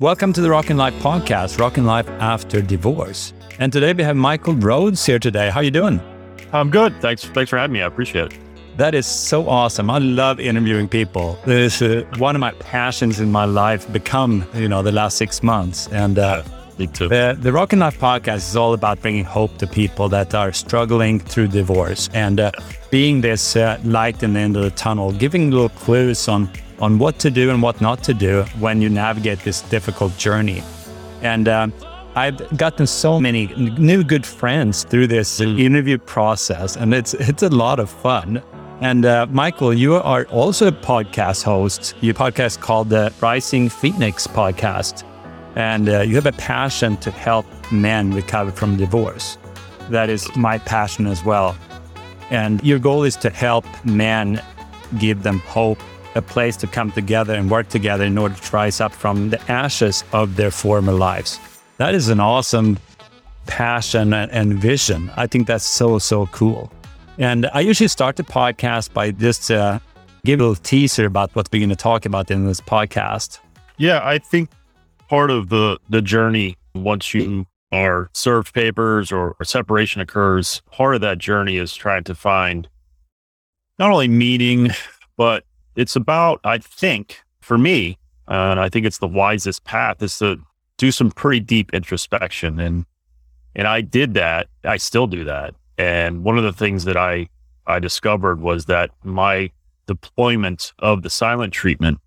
Welcome to the Rockin' Life podcast, Rockin' Life After Divorce. And today we have Michael Rhodes here today. How you doing? I'm good. Thanks. Thanks for having me. I appreciate it. That is so awesome. I love interviewing people. This is uh, one of my passions in my life become, you know, the last six months. And uh, Me too. the, the Rockin' Life podcast is all about bringing hope to people that are struggling through divorce and uh, being this uh, light in the end of the tunnel, giving little clues on, on what to do and what not to do when you navigate this difficult journey. And um, I've gotten so many new good friends through this interview process, and it's it's a lot of fun. And uh, Michael, you are also a podcast host. Your podcast called the Rising Phoenix Podcast, and uh, you have a passion to help men recover from divorce. That is my passion as well. And your goal is to help men, give them hope, a place to come together and work together in order to rise up from the ashes of their former lives. That is an awesome passion and, vision. I think that's so, so cool. And I usually start the podcast by just uh, give a little teaser about what we're going to talk about in this podcast. Yeah, I think part of the the journey once you are served papers or, or separation occurs, part of that journey is trying to find not only meaning, but it's about I think for me, uh, and I think it's the wisest path is to do some pretty deep introspection and and I did that. I still do that. And one of the things that I I discovered was that my deployment of the silent treatment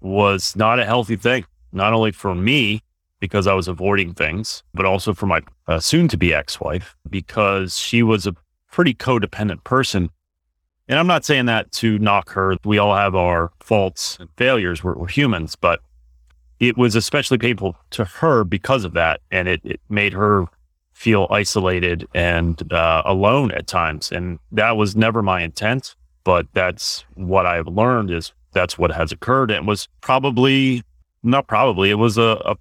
was not a healthy thing, not only for me because I was avoiding things, but also for my uh, soon to be ex wife because she was a pretty codependent person. And I'm not saying that to knock her. We all have our faults and failures. We're, we're humans, but it was especially painful to her because of that. And it, it made her feel isolated and uh, alone at times. And that was never my intent, but that's what I've learned is that's what has occurred. And was probably, not probably, it was a, a,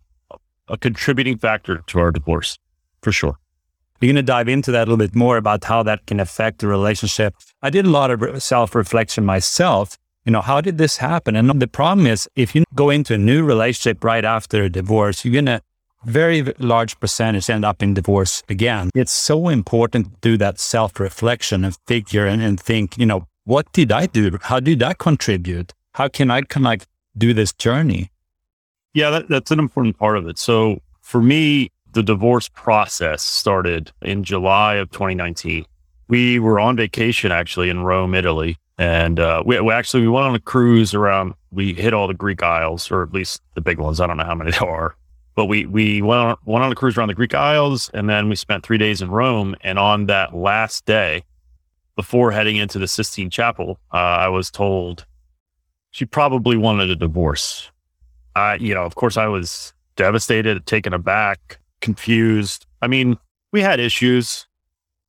a contributing factor to our divorce for sure. We're going to dive into that a little bit more about how that can affect the relationship. I did a lot of self reflection myself. You know, how did this happen? And the problem is, if you go into a new relationship right after a divorce, you're going to very large percentage end up in divorce again. It's so important to do that self reflection and figure and, and think, you know, what did I do? How did I contribute? How can I kind of do this journey? Yeah, that, that's an important part of it. So for me, the divorce process started in July of 2019. We were on vacation actually in Rome, Italy. And uh, we, we actually we went on a cruise around. We hit all the Greek Isles, or at least the big ones. I don't know how many there are, but we we went on, went on a cruise around the Greek Isles, and then we spent three days in Rome. And on that last day, before heading into the Sistine Chapel, uh, I was told she probably wanted a divorce. I, you know, of course, I was devastated, taken aback, confused. I mean, we had issues.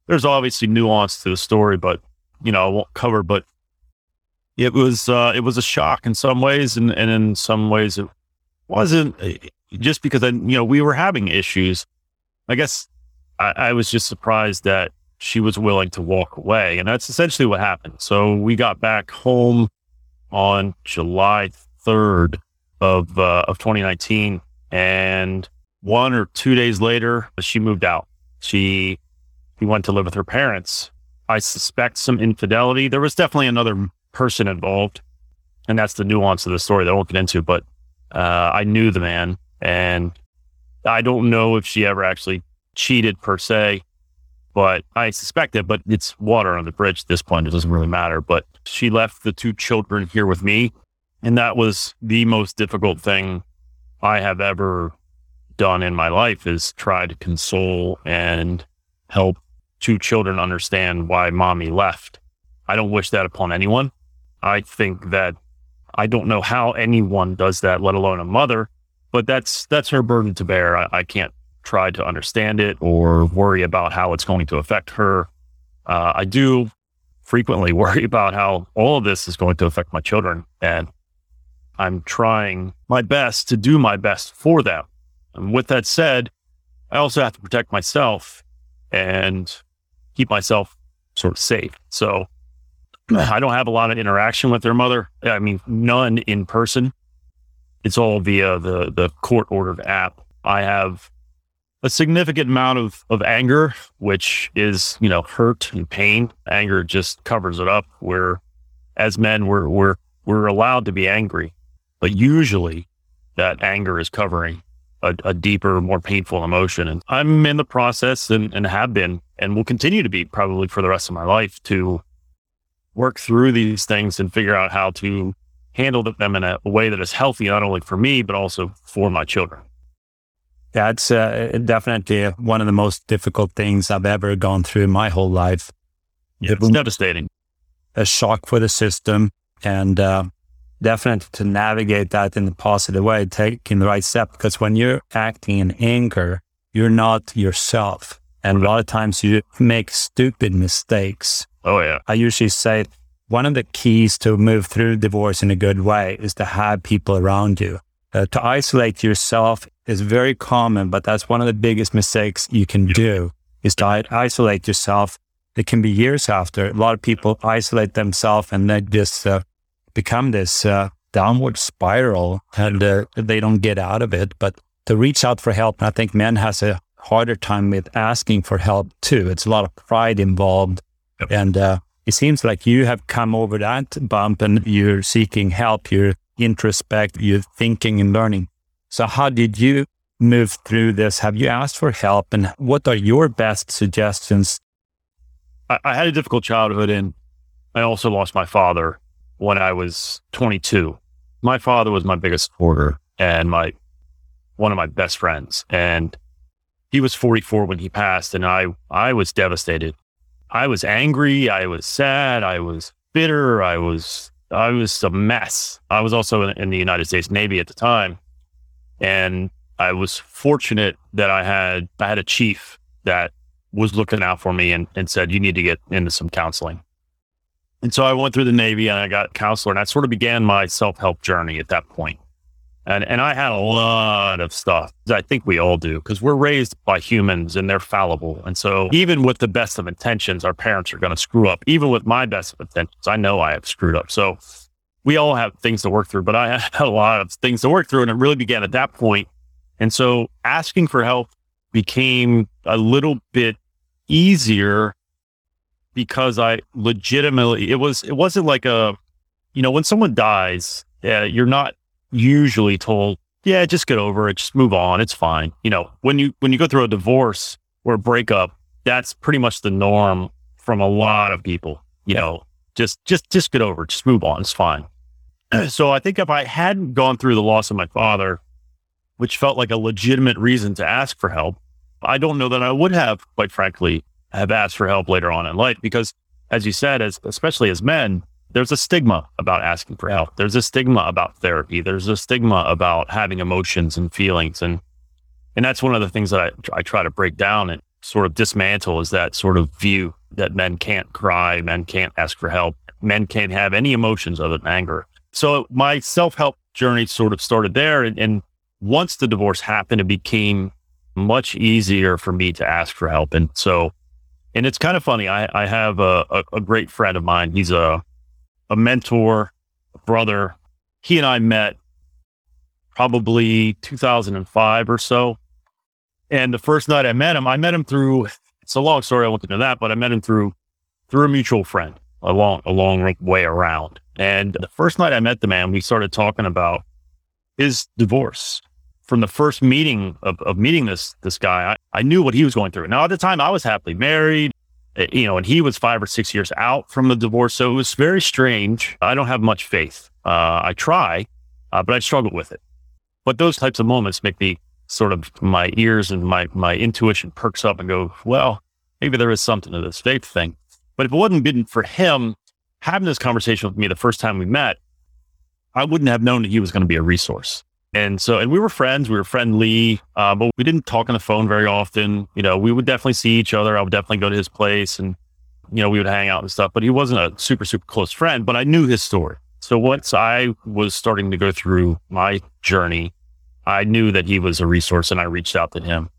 There's obviously nuance to the story, but you know, I won't cover. But it was uh, it was a shock in some ways, and, and in some ways it wasn't. uh, Just because I, you know, we were having issues. I guess I, I was just surprised that she was willing to walk away, and that's essentially what happened. So we got back home on July third of uh, of 2019, and one or two days later, she moved out. She she went to live with her parents. I suspect some infidelity. There was definitely another person involved, and that's the nuance of the story that I won't get into. But uh, I knew the man, and I don't know if she ever actually cheated per se, but I suspect it. But it's water on the bridge at this point. It doesn't really matter. But she left the two children here with me, and that was the most difficult thing I have ever done in my life is try to console and help two children understand why mommy left. I don't wish that upon anyone. I think that I don't know how anyone does that, let alone a mother, but that's that's her burden to bear. I, I can't try to understand it or worry about how it's going to affect her. Uh, I do frequently worry about how all of this is going to affect my children, and I'm trying my best to do my best for them. And with that said, I also have to protect myself and keep myself sort of safe. So I don't have a lot of interaction with their mother. I mean, none in person. it's all via the, the court ordered app. I have a significant amount of, of anger, which is, you know, hurt and pain. Anger just covers it up. Where as men, we're, we're, we're allowed to be angry, but usually that anger is covering a, a, deeper, more painful emotion. And I'm in the process and, and have been and will continue to be probably for the rest of my life to work through these things and figure out how to handle them in a way that is healthy, not only for me, but also for my children. That's uh, definitely one of the most difficult things I've ever gone through in my whole life. Yeah, it's devastating. A shock for the system. And uh, definitely to navigate that in a positive way, taking the right step. Because when you're acting in anger, you're not yourself. And a lot of times you make stupid mistakes. Oh, yeah. I usually say one of the keys to move through divorce in a good way is to have people around you. Uh, to isolate yourself is very common, but that's one of the biggest mistakes you can do is to isolate yourself. It can be years after. A lot of people isolate themselves and they just uh, become this uh, downward spiral and uh, they don't get out of it. But to reach out for help, I think men has a harder time with asking for help too. It's a lot of pride involved. Yep. And uh, it seems like you have come over that bump and you're seeking help. You're introspect, you're thinking and learning. So how did you move through this? Have you asked for help? And what are your best suggestions? I, I had a difficult childhood and I also lost my father when I was 22. My father was my biggest supporter and my one of my best friends. And he was 44 when he passed, and I I was devastated. I was angry. I was sad. I was bitter. I was I was a mess. I was also in, in the United States Navy at the time, and I was fortunate that I had I had a chief that was looking out for me and, and said you need to get into some counseling. And so I went through the Navy and I got counselor, and I sort of began my self help journey at that point. And, and I had a lot of stuff. I think we all do because we're raised by humans and they're fallible. And so even with the best of intentions, our parents are going to screw up. Even with my best of intentions, I know I have screwed up. So we all have things to work through, but I had a lot of things to work through. And it really began at that point. And so asking for help became a little bit easier because I legitimately, it was, it wasn't like a, you know, when someone dies, yeah, you're not usually told, yeah, just get over it, just move on, it's fine. You know, when you when you go through a divorce or a breakup, that's pretty much the norm from a lot of people. You know, just just just get over it, just move on, it's fine. So I think if I hadn't gone through the loss of my father, which felt like a legitimate reason to ask for help, I don't know that I would have, quite frankly, have asked for help later on in life because as you said, as especially as men, there's a stigma about asking for help. There's a stigma about therapy. There's a stigma about having emotions and feelings. And, and that's one of the things that I, I try to break down and sort of dismantle is that sort of view that men can't cry, men can't ask for help, men can't have any emotions other than anger. So my self help journey sort of started there. And, and once the divorce happened, it became much easier for me to ask for help. And so, and it's kind of funny. I, I have a, a, a great friend of mine. He's a a mentor, a brother. He and I met probably 2005 or so. And the first night I met him, I met him through, it's a long story. I won't get into that, but I met him through, through a mutual friend a long, a long way around. And the first night I met the man, we started talking about his divorce. From the first meeting of, of meeting this, this guy, I, I knew what he was going through. Now at the time I was happily married. Eh, you know, and he was five or six years out from the divorce. So it was very strange. I don't have much faith. Uh, I try, uh, but I struggle with it. But those types of moments make me sort of my ears and my, my intuition perks up and go, well, maybe there is something to this faith thing. But if it wasn't been for him having this conversation with me the first time we met, I wouldn't have known that he was going to be a resource. And so, and we were friends, we were friendly, uh, but we didn't talk on the phone very often. You know, we would definitely see each other. I would definitely go to his place and, you know, we would hang out and stuff, but he wasn't a super, super close friend, but I knew his story. So once I was starting to go through my journey, I knew that he was a resource and I reached out to him.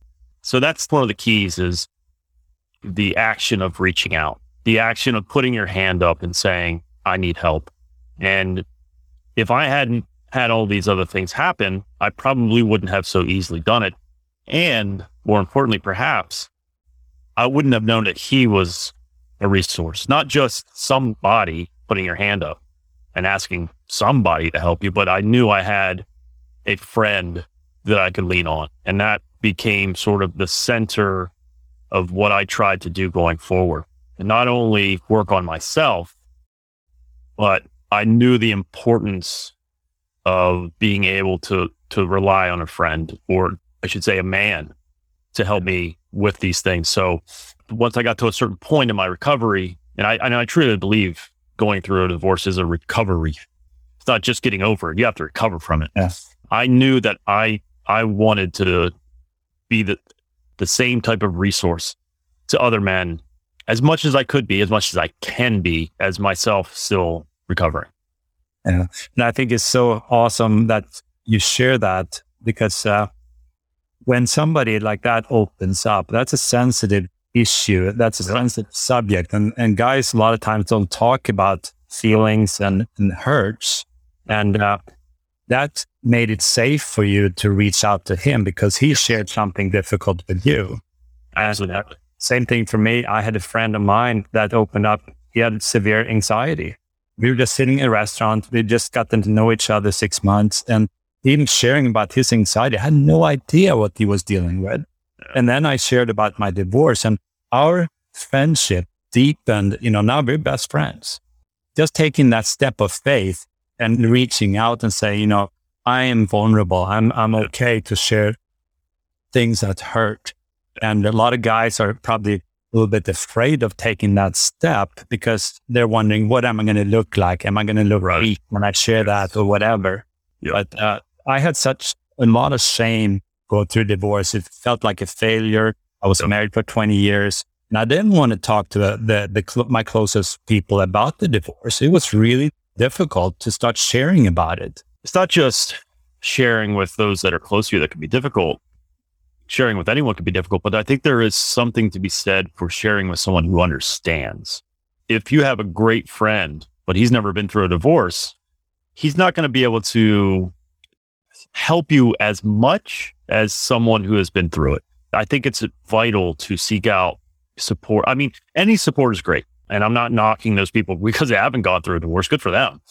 So that's one of the keys is the action of reaching out, the action of putting your hand up and saying, I need help. And if I hadn't had all these other things happen, I probably wouldn't have so easily done it. And more importantly, perhaps I wouldn't have known that he was a resource, not just somebody putting your hand up and asking somebody to help you, but I knew I had a friend that I could lean on. And that became sort of the center of what I tried to do going forward. And not only work on myself, but I knew the importance of being able to to rely on a friend or I should say a man to help me with these things. So once I got to a certain point in my recovery, and I, and I truly believe going through a divorce is a recovery. It's not just getting over it. You have to recover from it. Yes. I knew that I I wanted to be the the same type of resource to other men as much as I could be, as much as I can be, as myself still recovering. Yeah. And I think it's so awesome that you share that because uh, when somebody like that opens up, that's a sensitive issue. That's a sensitive subject. And, and guys, a lot of times don't talk about feelings and, and hurts. And uh, that made it safe for you to reach out to him because he shared something difficult with you. Absolutely. Same thing for me. I had a friend of mine that opened up. He had severe anxiety. We were just sitting in a restaurant. We just gotten to know each other six months and even sharing about his anxiety. I had no idea what he was dealing with. And then I shared about my divorce and our friendship deepened. You know, now we're best friends. Just taking that step of faith and reaching out and saying, you know, I am vulnerable. I'm, I'm okay to share things that hurt. And a lot of guys are probably a little bit afraid of taking that step because they're wondering, what am I going to look like? Am I going to look right. weak when I share that or whatever? But uh, I had such a lot of shame go through divorce. It felt like a failure. I was married for 20 years and I didn't want to talk to the, the, the cl- my closest people about the divorce. It was really difficult to start sharing about it. It's not just sharing with those that are close to you that can be difficult. Sharing with anyone can be difficult, but I think there is something to be said for sharing with someone who understands. If you have a great friend, but he's never been through a divorce, he's not going to be able to help you as much as someone who has been through it. I think it's vital to seek out support. I mean, any support is great. And I'm not knocking those people because they haven't gone through a divorce. Good for them.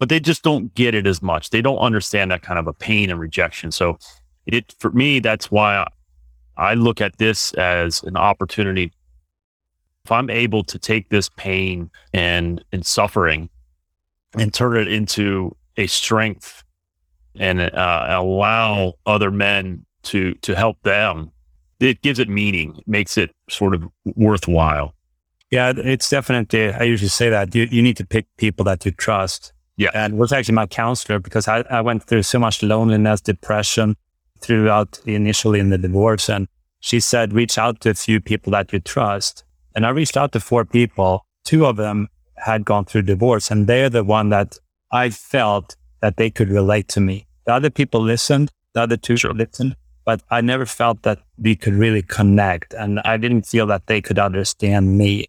But they just don't get it as much. They don't understand that kind of a pain and rejection. So it for me, that's why I, look at this as an opportunity. If I'm able to take this pain and and suffering and turn it into a strength and uh, allow other men to to help them, it gives it meaning, it makes it sort of worthwhile. Yeah, it's definitely. I usually say that you, you need to pick people that you trust. Yeah, and was actually my counselor because I, I went through so much loneliness, depression throughout initially in the divorce, and she said reach out to a few people that you trust. And I reached out to four people. Two of them had gone through divorce, and they're the one that I felt that they could relate to me. The other people listened. The other two sure. listened, but I never felt that we could really connect, and I didn't feel that they could understand me.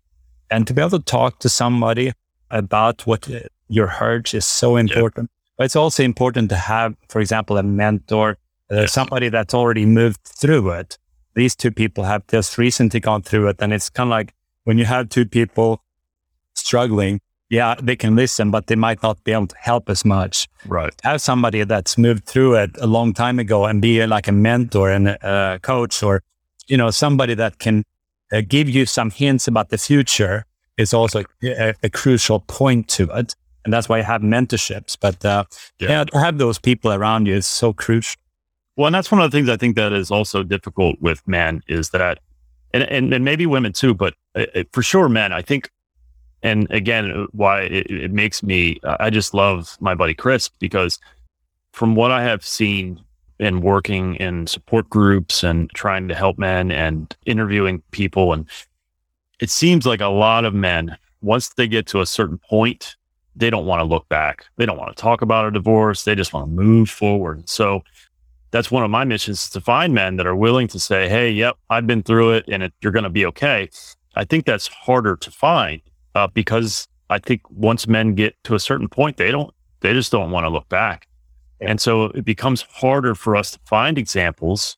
And to be able to talk to somebody about what your hurt is so important. But it's also important to have, for example, a mentor, uh, somebody that's already moved through it. These two people have just recently gone through it. And it's kind of like when you have two people struggling, yeah, they can listen, but they might not be able to help as much. Right. Have somebody that's moved through it a long time ago and be like a mentor and a coach or, you know, somebody that can uh, give you some hints about the future is also a, a, crucial point to it. And that's why I have mentorships. But uh, yeah. yeah, to have those people around you is so crucial. Well, and that's one of the things I think that is also difficult with men is that, and, and, and maybe women too, but uh, uh, for sure, men, I think, and again, uh, why it, it makes me, I just love my buddy Chris because from what I have seen in working in support groups and trying to help men and interviewing people and it seems like a lot of men, once they get to a certain point, they don't want to look back. They don't want to talk about a divorce. They just want to move forward. So that's one of my missions to find men that are willing to say, Hey, yep, I've been through it and it, you're going to be okay. I think that's harder to find uh, because I think once men get to a certain point, they don't, they just don't want to look back. And so it becomes harder for us to find examples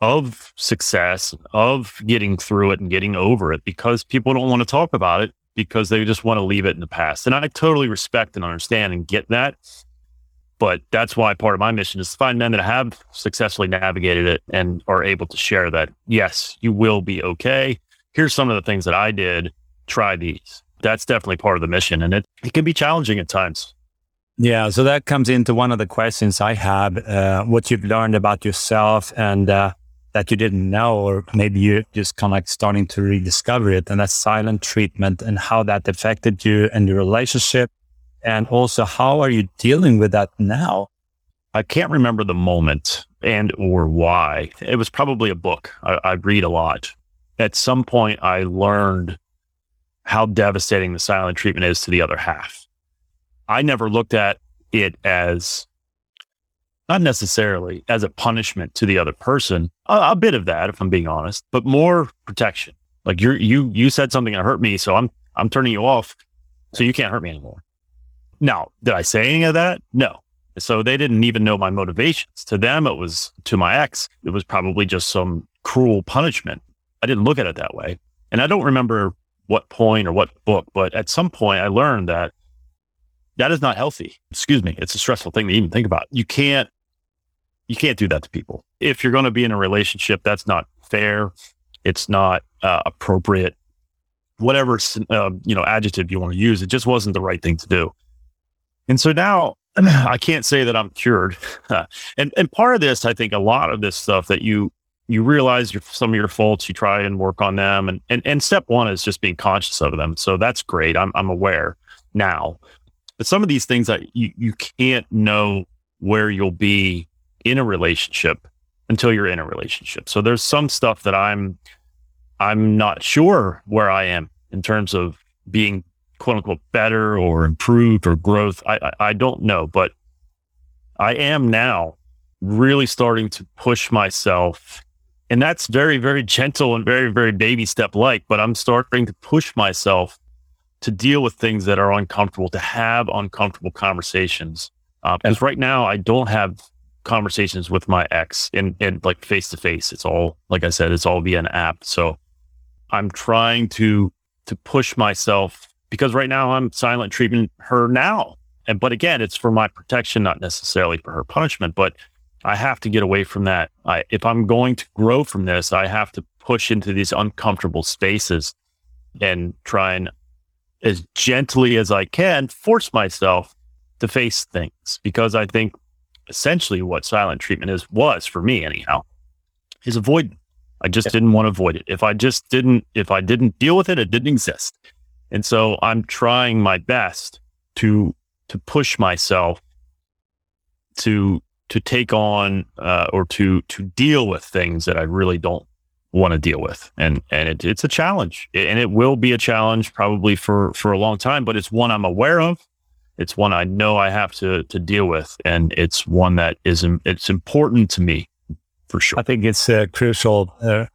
of success, of getting through it and getting over it because people don't want to talk about it because they just want to leave it in the past. And I totally respect and understand and get that. But that's why part of my mission is to find men that have successfully navigated it and are able to share that, yes, you will be okay. Here's some of the things that I did. Try these. That's definitely part of the mission. And it, it can be challenging at times. Yeah. So that comes into one of the questions I have uh, what you've learned about yourself and uh, that you didn't know, or maybe you're just kind of like starting to rediscover it. And that's silent treatment and how that affected you and your relationship and also, how are you dealing with that now? I can't remember the moment and or why. It was probably a book. I, I read a lot. At some point, I learned how devastating the silent treatment is to the other half. I never looked at it as not necessarily as a punishment to the other person. A, a, bit of that, if I'm being honest, but more protection. Like you you you said something that hurt me, so I'm I'm turning you off, so you can't hurt me anymore. Now, did I say any of that? No. So they didn't even know my motivations. To them, it was to my ex, it was probably just some cruel punishment. I didn't look at it that way. And I don't remember what point or what book, but at some point I learned that that is not healthy. Excuse me. It's a stressful thing to even think about. You can't, you can't do that to people. If you're going to be in a relationship, that's not fair. It's not uh, appropriate. Whatever, uh, you know, adjective you want to use, it just wasn't the right thing to do. And so now I can't say that I'm cured. and and part of this, I think a lot of this stuff that you you realize your, some of your faults, you try and work on them. And, and and step one is just being conscious of them. So that's great. I'm I'm aware now. But some of these things that you, you can't know where you'll be in a relationship until you're in a relationship. So there's some stuff that I'm I'm not sure where I am in terms of being quote unquote better or improved or growth. I, I, I don't know, but I am now really starting to push myself. And that's very, very gentle and very, very baby step like, but I'm starting to push myself to deal with things that are uncomfortable, to have uncomfortable conversations. Uh, because right now I don't have conversations with my ex in, in like face to face. It's all, like I said, it's all via an app. So I'm trying to, to push myself because right now I'm silent treating her now. And but again, it's for my protection, not necessarily for her punishment. But I have to get away from that. I, if I'm going to grow from this, I have to push into these uncomfortable spaces and try and as gently as I can force myself to face things because I think essentially what silent treatment is was for me anyhow is avoid. I just yeah. didn't want to avoid it. If I just didn't, if I didn't deal with it, it didn't exist. And so I'm trying my best to to push myself to to take on uh, or to to deal with things that I really don't want to deal with, and and it, it's a challenge, and it will be a challenge probably for for a long time. But it's one I'm aware of. It's one I know I have to to deal with, and it's one that is it's important to me for sure. I think it's uh, crucial uh,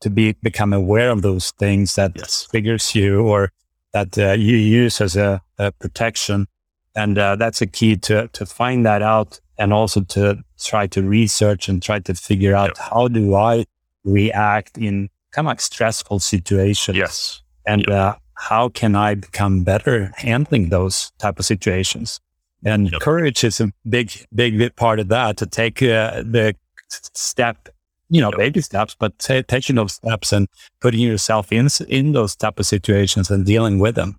to be become aware of those things that yes. triggers you or that uh, you use as a, a protection. And uh, that's a key to, to find that out and also to try to research and try to figure out yep. how do I react in kind of like stressful situations. Yes. And yep. uh, how can I become better handling those type of situations? And yep. courage is a big, big, big part of that to take uh, the step you know, baby steps, but t- taking those steps and putting yourself in in those type of situations and dealing with them.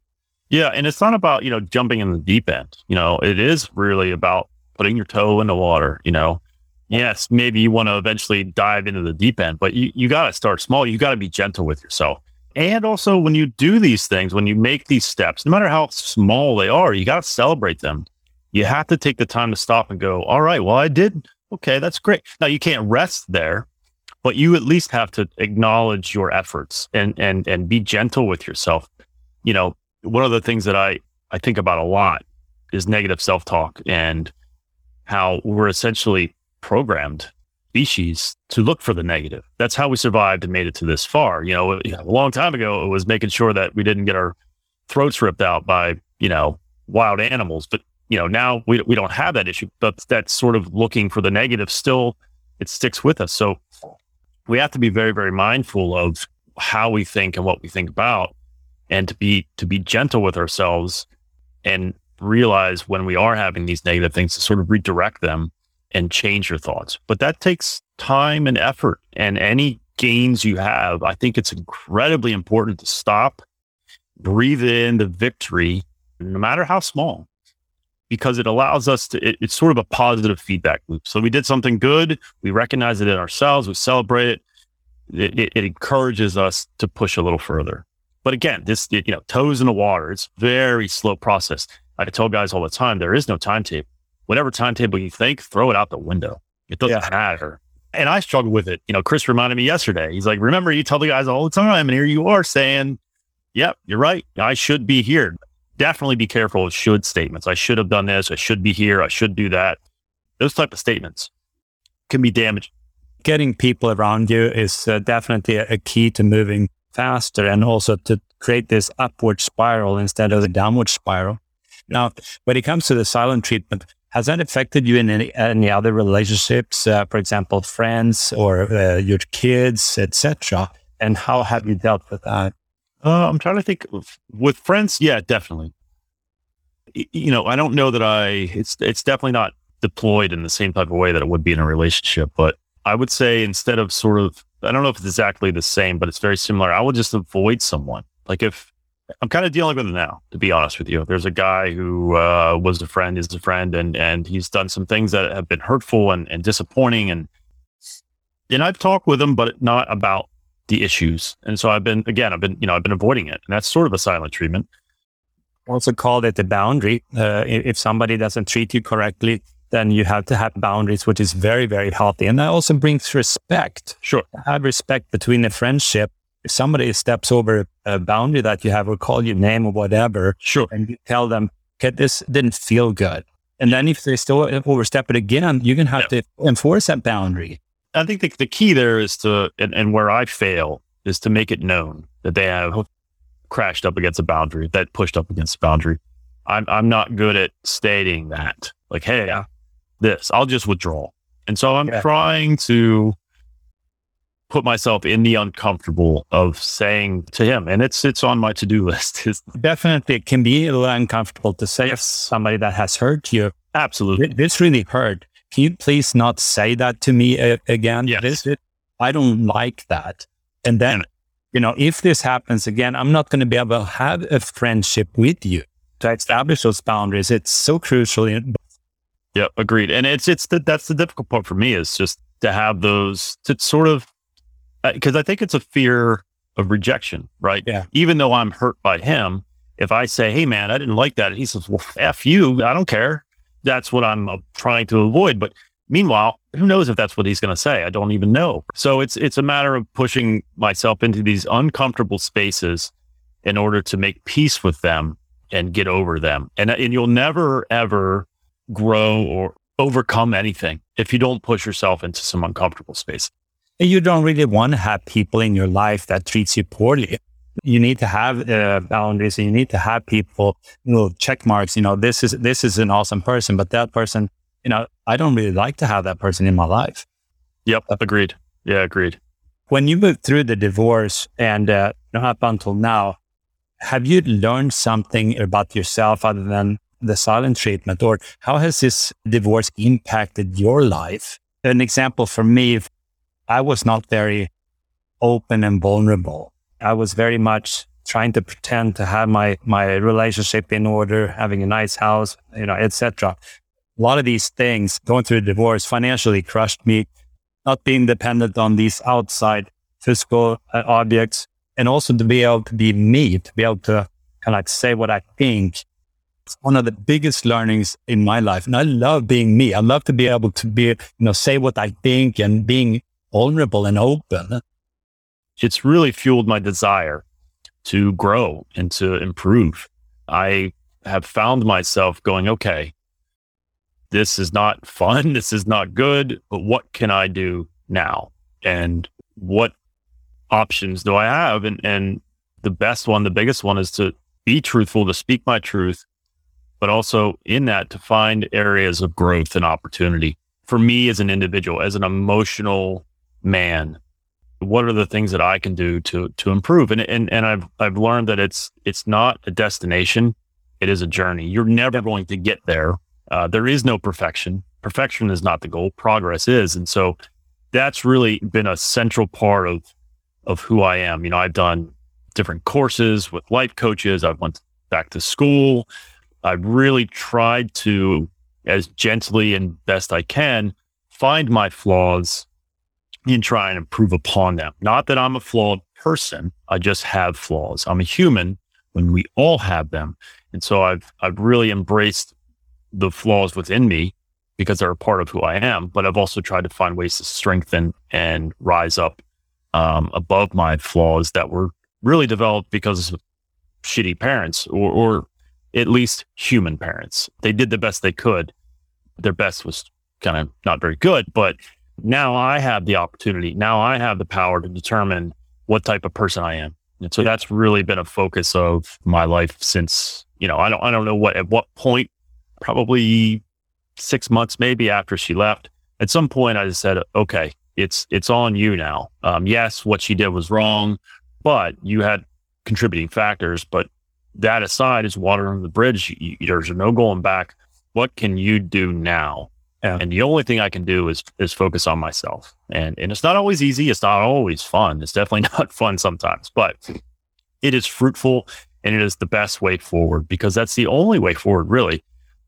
Yeah, and it's not about you know jumping in the deep end. You know, it is really about putting your toe in the water. You know, yes, maybe you want to eventually dive into the deep end, but you you got to start small. You got to be gentle with yourself. And also, when you do these things, when you make these steps, no matter how small they are, you got to celebrate them. You have to take the time to stop and go, all right, well, I did. Okay, that's great. Now, you can't rest there but you at least have to acknowledge your efforts and and and be gentle with yourself. You know, one of the things that I I think about a lot is negative self-talk and how we're essentially programmed species to look for the negative. That's how we survived and made it to this far. You know, a long time ago it was making sure that we didn't get our throats ripped out by, you know, wild animals, but you know, now we, we don't have that issue, but that sort of looking for the negative still, it sticks with us. So we have to be very, very mindful of how we think and what we think about and to be, to be gentle with ourselves and realize when we are having these negative things to sort of redirect them and change your thoughts. But that takes time and effort and any gains you have. I think it's incredibly important to stop, breathe in the victory, no matter how small, because it allows us to, it, it's sort of a positive feedback loop. So we did something good. We recognize it in ourselves. We celebrate it. It, it, it encourages us to push a little further. But again, this, you know, toes in the water. It's very slow process. I tell guys all the time, there is no timetable. Whatever timetable you think, throw it out the window. It doesn't yeah. matter. And I struggle with it. You know, Chris reminded me yesterday. He's like, remember, you tell the guys all the time, and here you are saying, yep, you're right. I should be here. Definitely be careful with should statements. I should have done this. I should be here. I should do that. Those type of statements can be damaging. Getting people around you is uh, definitely a, key to moving faster and also to create this upward spiral instead of the downward spiral. Now, when it comes to the silent treatment, has that affected you in any, any other relationships, uh, for example, friends or uh, your kids, etc.? And how have you dealt with that? Uh, I'm trying to think. With friends, yeah, definitely. You know, I don't know that I. It's it's definitely not deployed in the same type of way that it would be in a relationship. But I would say instead of sort of, I don't know if it's exactly the same, but it's very similar. I would just avoid someone. Like if I'm kind of dealing with it now, to be honest with you. There's a guy who uh, was a friend, is a friend, and and he's done some things that have been hurtful and, and disappointing, and and I've talked with him, but not about the issues. And so I've been again, I've been you know I've been avoiding it, and that's sort of a silent treatment. Also called it the boundary. Uh, if somebody doesn't treat you correctly, then you have to have boundaries, which is very very healthy, and that also brings respect. Sure, have respect between the friendship if somebody steps over a boundary that you have or call your name or whatever, sure, and you tell them, okay, this didn't feel good. And then if they still overstep it again, you're going to have to enforce that boundary. I think the, the key there is to, and, and where I fail is to make it known that they have crashed up against a boundary, that pushed up against a boundary. I'm, I'm not good at stating that. Like, hey, yeah. this, I'll just withdraw. And so I'm yeah. trying to put myself in the uncomfortable of saying to him, and it's it's on my to do list. Definitely, it can be a little uncomfortable to say yes. somebody that has hurt you. Absolutely, this really hurt. Can you please not say that to me uh, again? Yes. This, it, I don't like that. And then, you know, if this happens again, I'm not going to be able to have a friendship with you to establish those boundaries. It's so crucial. Yeah, agreed. And it's it's the, that's the difficult part for me is just to have those to sort of because uh, I think it's a fear of rejection, right? Yeah. Even though I'm hurt by him, if I say, "Hey, man, I didn't like that," he says, "Well, f you, I don't care." That's what I'm uh, trying to avoid. But meanwhile, who knows if that's what he's going to say? I don't even know. So it's it's a matter of pushing myself into these uncomfortable spaces in order to make peace with them and get over them. And and you'll never ever grow or overcome anything if you don't push yourself into some uncomfortable space you don't really want to have people in your life that treats you poorly. You need to have uh, boundaries. And you need to have people, you know, check marks. You know, this is this is an awesome person, but that person, you know, I don't really like to have that person in my life. Yep, agreed. Yeah, agreed. When you moved through the divorce and uh, up until now, have you learned something about yourself other than the silent treatment, or how has this divorce impacted your life? An example for me, I was not very open and vulnerable. I was very much trying to pretend to have my my relationship in order, having a nice house, you know, etc. A lot of these things, going through a divorce, financially crushed me. Not being dependent on these outside physical uh, objects, and also to be able to be me, to be able to kind of like say what I think. It's one of the biggest learnings in my life, and I love being me. I love to be able to be, you know, say what I think and being vulnerable and open. It's really fueled my desire to grow and to improve. I have found myself going, okay, this is not fun. This is not good, but what can I do now? And what options do I have? And, and the best one, the biggest one is to be truthful, to speak my truth, but also in that to find areas of growth and opportunity for me as an individual, as an emotional man. What are the things that I can do to to improve? And and and I've I've learned that it's it's not a destination; it is a journey. You're never going to get there. Uh, there is no perfection. Perfection is not the goal. Progress is, and so that's really been a central part of of who I am. You know, I've done different courses with life coaches. I've went back to school. I've really tried to, as gently and best I can, find my flaws and try and improve upon them. Not that I'm a flawed person. I just have flaws. I'm a human when we all have them. And so I've I've really embraced the flaws within me because they're a part of who I am. But I've also tried to find ways to strengthen and rise up um, above my flaws that were really developed because of shitty parents or, or at least human parents. They did the best they could. Their best was kind of not very good, but now I have the opportunity. Now I have the power to determine what type of person I am. And so that's really been a focus of my life since, you know, I don't I don't know what at what point, probably six months maybe after she left. At some point I just said, okay, it's it's on you now. Um, yes, what she did was wrong, but you had contributing factors. But that aside, is water under the bridge. You, there's no going back. What can you do now? Yeah. And the only thing I can do is is focus on myself. And and it's not always easy. It's not always fun. It's definitely not fun sometimes, but it is fruitful and it is the best way forward because that's the only way forward, really,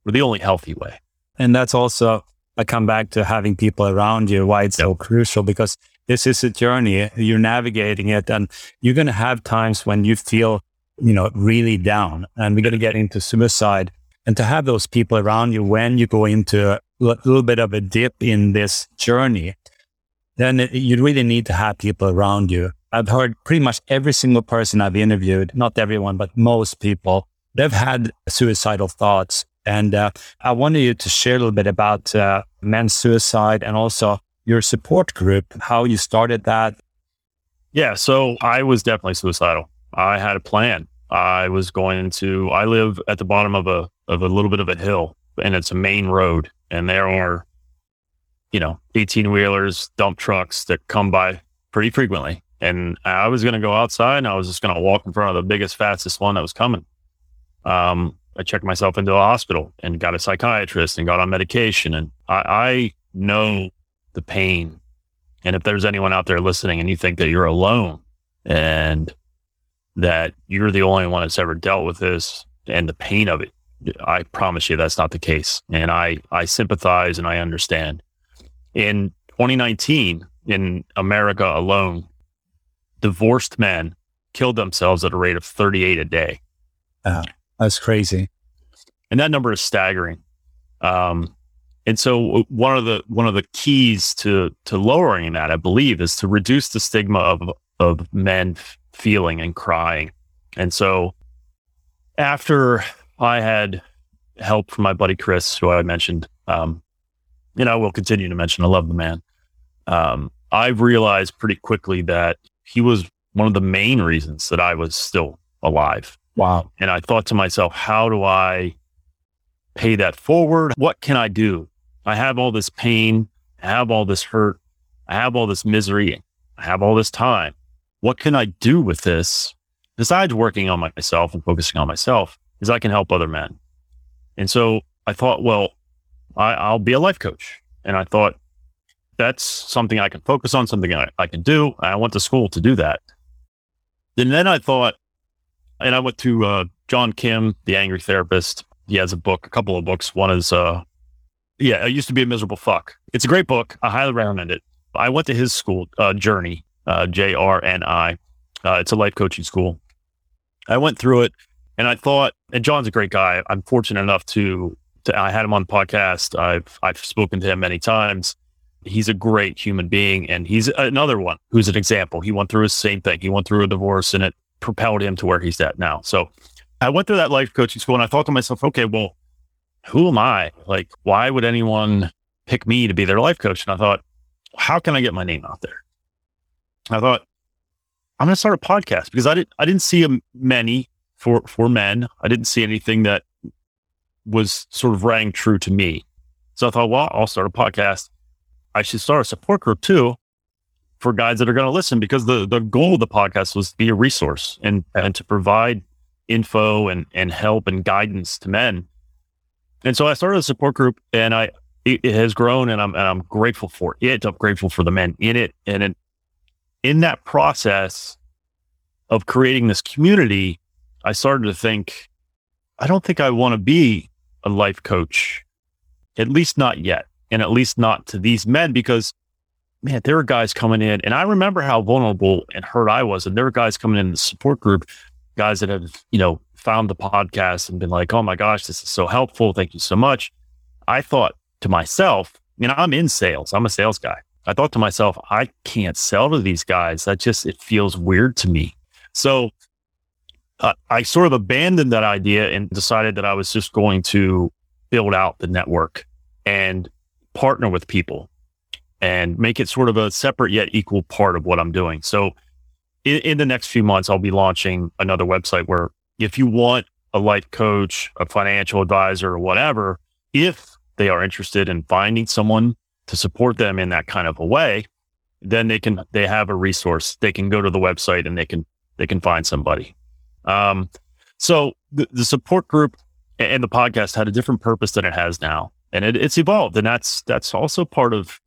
or the only healthy way. And that's also I come back to having people around you, why it's yep. so crucial because this is a journey. You're navigating it and you're going to have times when you feel, you know, really down and we're going to get into suicide and to have those people around you when you go into little bit of a dip in this journey, then it, you really need to have people around you. I've heard pretty much every single person I've interviewed, not everyone, but most people, they've had suicidal thoughts and uh, I wanted you to share a little bit about uh, men's suicide and also your support group, how you started that. Yeah, so I was definitely suicidal. I had a plan. I was going to. I live at the bottom of a of a little bit of a hill, and it's a main road, and there are, you know, eighteen wheelers, dump trucks that come by pretty frequently. And I was going to go outside, and I was just going to walk in front of the biggest, fastest one that was coming. Um, I checked myself into a hospital and got a psychiatrist and got on medication. And I, I know the pain. And if there's anyone out there listening and you think that you're alone and that you're the only one that's ever dealt with this and the pain of it, I promise you that's not the case. And I, I sympathize and I understand. In 2019, in America alone, divorced men killed themselves at a rate of 38 a day. That's crazy. And that number is staggering. Um, and so one of the one of the keys to to lowering that, I believe, is to reduce the stigma of of men feeling and crying. And so after I had help from my buddy Chris, who I mentioned, um, and I will continue to mention, I love the man. Um, I realized pretty quickly that he was one of the main reasons that I was still alive. Wow. And I thought to myself, how do I pay that forward? What can I do? I have all this pain. I have all this hurt. I have all this misery. I have all this time. What can I do with this besides working on myself and focusing on myself is I can help other men. And so I thought, well, I, will be a life coach. And I thought that's something I can focus on, something I, I can do. I went to school to do that. And then I thought, and I went to uh, John Kim, the angry therapist. He has a book, a couple of books. One is, uh, yeah, I used to be a miserable fuck. It's a great book. I highly recommend it. I went to his school, uh, Journey, uh, J R N I. Uh, it's a life coaching school. I went through it and I thought, and John's a great guy. I'm fortunate enough to, to I had him on the podcast. I've, I've spoken to him many times. He's a great human being. And he's another one who's an example. He went through the same thing. He went through a divorce and it propelled him to where he's at now. So I went through that life coaching school and I thought to myself, okay, well, who am I? Like, why would anyone pick me to be their life coach? And I thought, how can I get my name out there? I thought, I'm going to start a podcast because I didn't, I didn't see many for, for men. I didn't see anything that was sort of rang true to me. So I thought, well, I'll start a podcast. I should start a support group too for guys that are going to listen because the, the goal of the podcast was to be a resource and, and to provide info and, and help and guidance to men. And so I started a support group and I, it, it has grown and I'm, and I'm grateful for it. I'm grateful for the men in it. And in, in that process of creating this community, I started to think, I don't think I want to be a life coach, at least not yet. And at least not to these men because man, there were guys coming in and I remember how vulnerable and hurt I was. And there were guys coming in the support group, guys that have, you know, found the podcast and been like, oh my gosh, this is so helpful. Thank you so much. I thought to myself, you know, I'm in sales. I'm a sales guy. I thought to myself, I can't sell to these guys. That just, it feels weird to me. So uh, I sort of abandoned that idea and decided that I was just going to build out the network and partner with people and make it sort of a separate yet equal part of what I'm doing. So in, in the next few months, I'll be launching another website where if you want a life coach, a financial advisor, or whatever, if they are interested in finding someone to support them in that kind of a way, then they can they have a resource. They can go to the website and they can they can find somebody. Um, so the, the support group and the podcast had a different purpose than it has now, and it, it's evolved, and that's that's also part of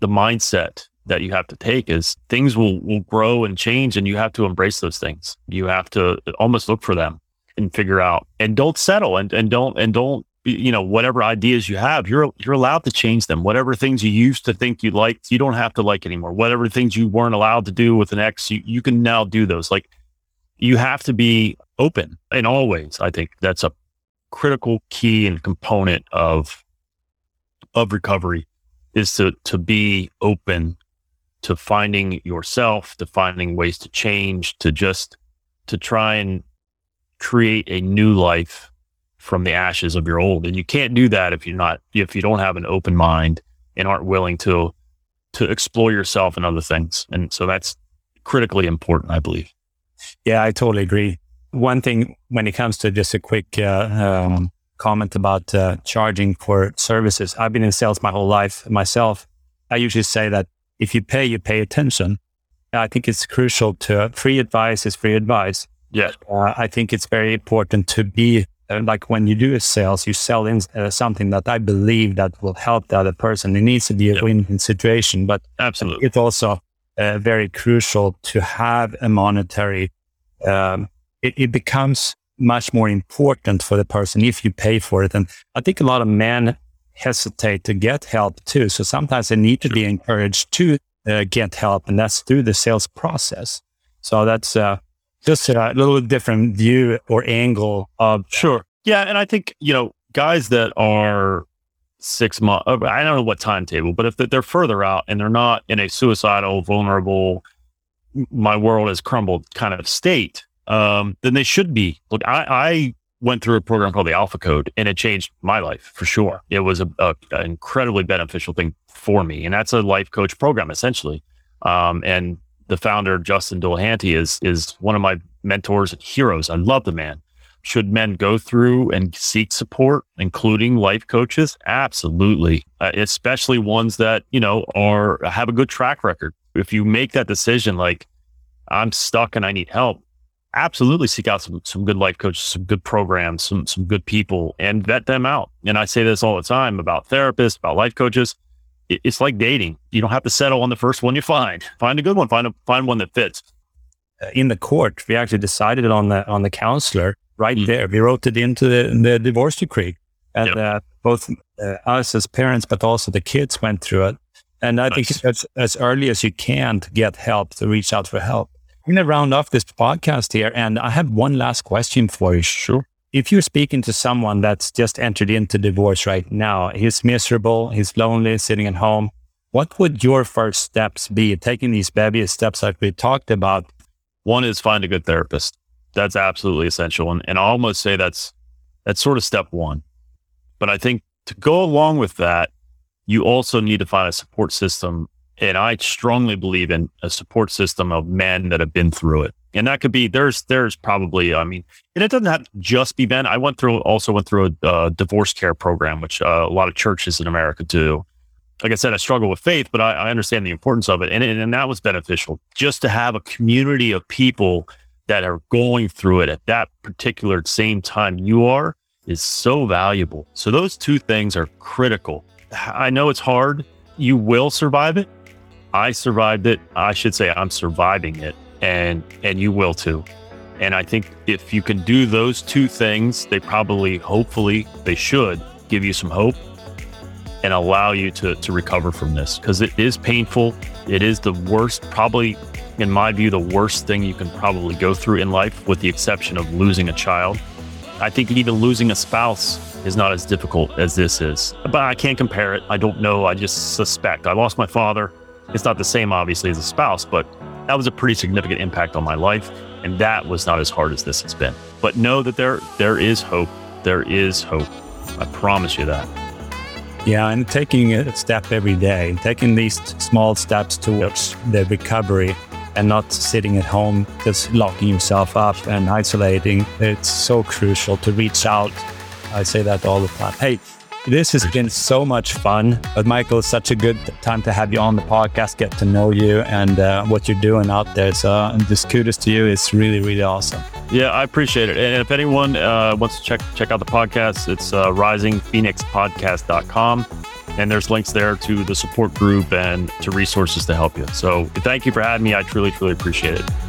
the mindset that you have to take. Is things will will grow and change, and you have to embrace those things. You have to almost look for them and figure out, and don't settle, and and don't and don't you know whatever ideas you have you're you're allowed to change them whatever things you used to think you liked you don't have to like anymore whatever things you weren't allowed to do with an ex you, you can now do those like you have to be open in all ways. I think that's a critical key and component of of recovery is to to be open to finding yourself, to finding ways to change, to just to try and create a new life from the ashes of your old. And you can't do that if you're not if you don't have an open mind and aren't willing to to explore yourself and other things. And so that's critically important, I believe. Yeah, I totally agree. One thing when it comes to just a quick uh, um, comment about uh, charging for services, I've been in sales my whole life myself. I usually say that if you pay, you pay attention. I think it's crucial to free advice is free advice. Yeah. Uh, I think it's very important to be uh, like when you do a sales, you sell in uh, something that I believe that will help the other person. It needs to be a yep. win-win situation, but absolutely, it's also uh, very crucial to have a monetary. Um, it, it, becomes much more important for the person if you pay for it. And I think a lot of men hesitate to get help too. So sometimes they need to be encouraged to uh, get help, and that's through the sales process. So that's uh, just a little different view or angle of. Sure. Yeah. And I think, you know, guys that are six months. Uh, I don't know what timetable, but if they're further out and they're not in a suicidal, vulnerable, my world has crumbled kind of state, um, then they should be. Look, I, I, went through a program called the Alpha Code, and it changed my life for sure. It was a, a an incredibly beneficial thing for me, and that's a life coach program essentially. Um, and the founder Justin Dulahanty is is one of my mentors and heroes. I love the man should men go through and seek support, including life coaches? Absolutely, uh, especially ones that you know are have a good track record. If you make that decision, like I'm stuck and I need help, absolutely seek out some some good life coaches, some good programs, some some good people, and vet them out. And I say this all the time about therapists, about life coaches. it's like dating. You don't have to settle on the first one you find. Find a good one. Find a find one that fits. Uh, in the court, we actually decided on the on the counselor right mm. there. We wrote it into the, the divorce decree. And yep. uh, both uh, us as parents, but also the kids went through it. And I nice. think as, as early as you can to get help, to reach out for help. I'm going to round off this podcast here. And I have one last question for you. Sure. If you're speaking to someone that's just entered into divorce right now, he's miserable, he's lonely, sitting at home, what would your first steps be taking these baby steps like we talked about? One is find a good therapist that's absolutely essential. And, and I almost say that's, that's sort of step one. But I think to go along with that, you also need to find a support system. And I strongly believe in a support system of men that have been through it And that could be there's there's probably I mean, and it doesn't have to just be men. I went through also went through a divorce care program, which uh, a lot of churches in America do. Like I said, I struggle with faith, but I, I understand the importance of it, and and that was beneficial just to have a community of people that are going through it at that particular same time you are is so valuable. So those two things are critical. I know it's hard. You will survive it. I survived it. I should say I'm surviving it and and you will too. And I think if you can do those two things, they probably hopefully they should give you some hope and allow you to to recover from this because it is painful. It is the worst probably in my view the worst thing you can probably go through in life with the exception of losing a child I think even losing a spouse is not as difficult as this is. But I can't compare it. I don't know. I just suspect. I lost my father. It's not the same, obviously, as a spouse, but that was a pretty significant impact on my life. And that was not as hard as this has been. But know that there there is hope. There is hope. I promise you that. Yeah, and taking a step every day, taking these small steps towards the recovery and not sitting at home, just locking yourself up and isolating. It's so crucial to reach out. I say that all the time. Hey, this has been so much fun. But Michael, it's such a good time to have you on the podcast, get to know you and uh, what you're doing out there. So just kudos to you. It's really, really awesome. Yeah, I appreciate it. And if anyone uh, wants to check check out the podcast, it's uh, risingphoenixpodcast.com and there's links there to the support group and to resources to help you. So thank you for having me. I truly, truly appreciate it.